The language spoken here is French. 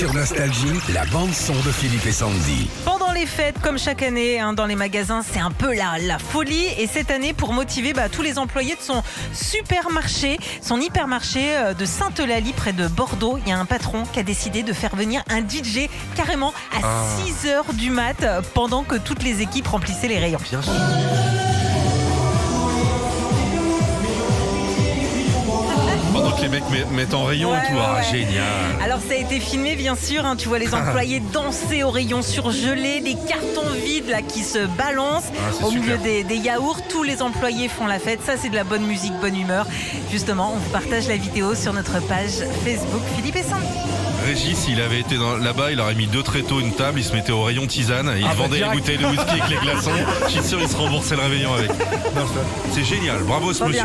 Sur Nostalgie, la bande-son de Philippe et Sandy. Pendant les fêtes, comme chaque année, hein, dans les magasins, c'est un peu la, la folie. Et cette année, pour motiver bah, tous les employés de son supermarché, son hypermarché euh, de Sainte-Eulalie, près de Bordeaux, il y a un patron qui a décidé de faire venir un DJ carrément à 6 h du mat euh, pendant que toutes les équipes remplissaient les rayons. Bien sûr. Que les mecs met- mettent en rayon Ouais, et tout. ouais, Ah, ouais. génial. Alors ça a été filmé bien sûr, hein, tu vois les employés danser au rayon surgelé, des cartons vides là qui se balancent Ah, au super. milieu des, des yaourts, tous les employés font la fête, ça c'est de la bonne musique, bonne humeur. Justement, on vous partage la vidéo sur notre page Facebook Philippe et Sandy. Régis, s'il avait été là-bas, il aurait mis deux tréteaux, une table, il se mettait au rayon tisane, et il Ah, bah, vendait les bouteilles de whisky avec les glaçons. Je suis sûr il se remboursait le réveillon avec. C'est génial, bravo ce Pas bien.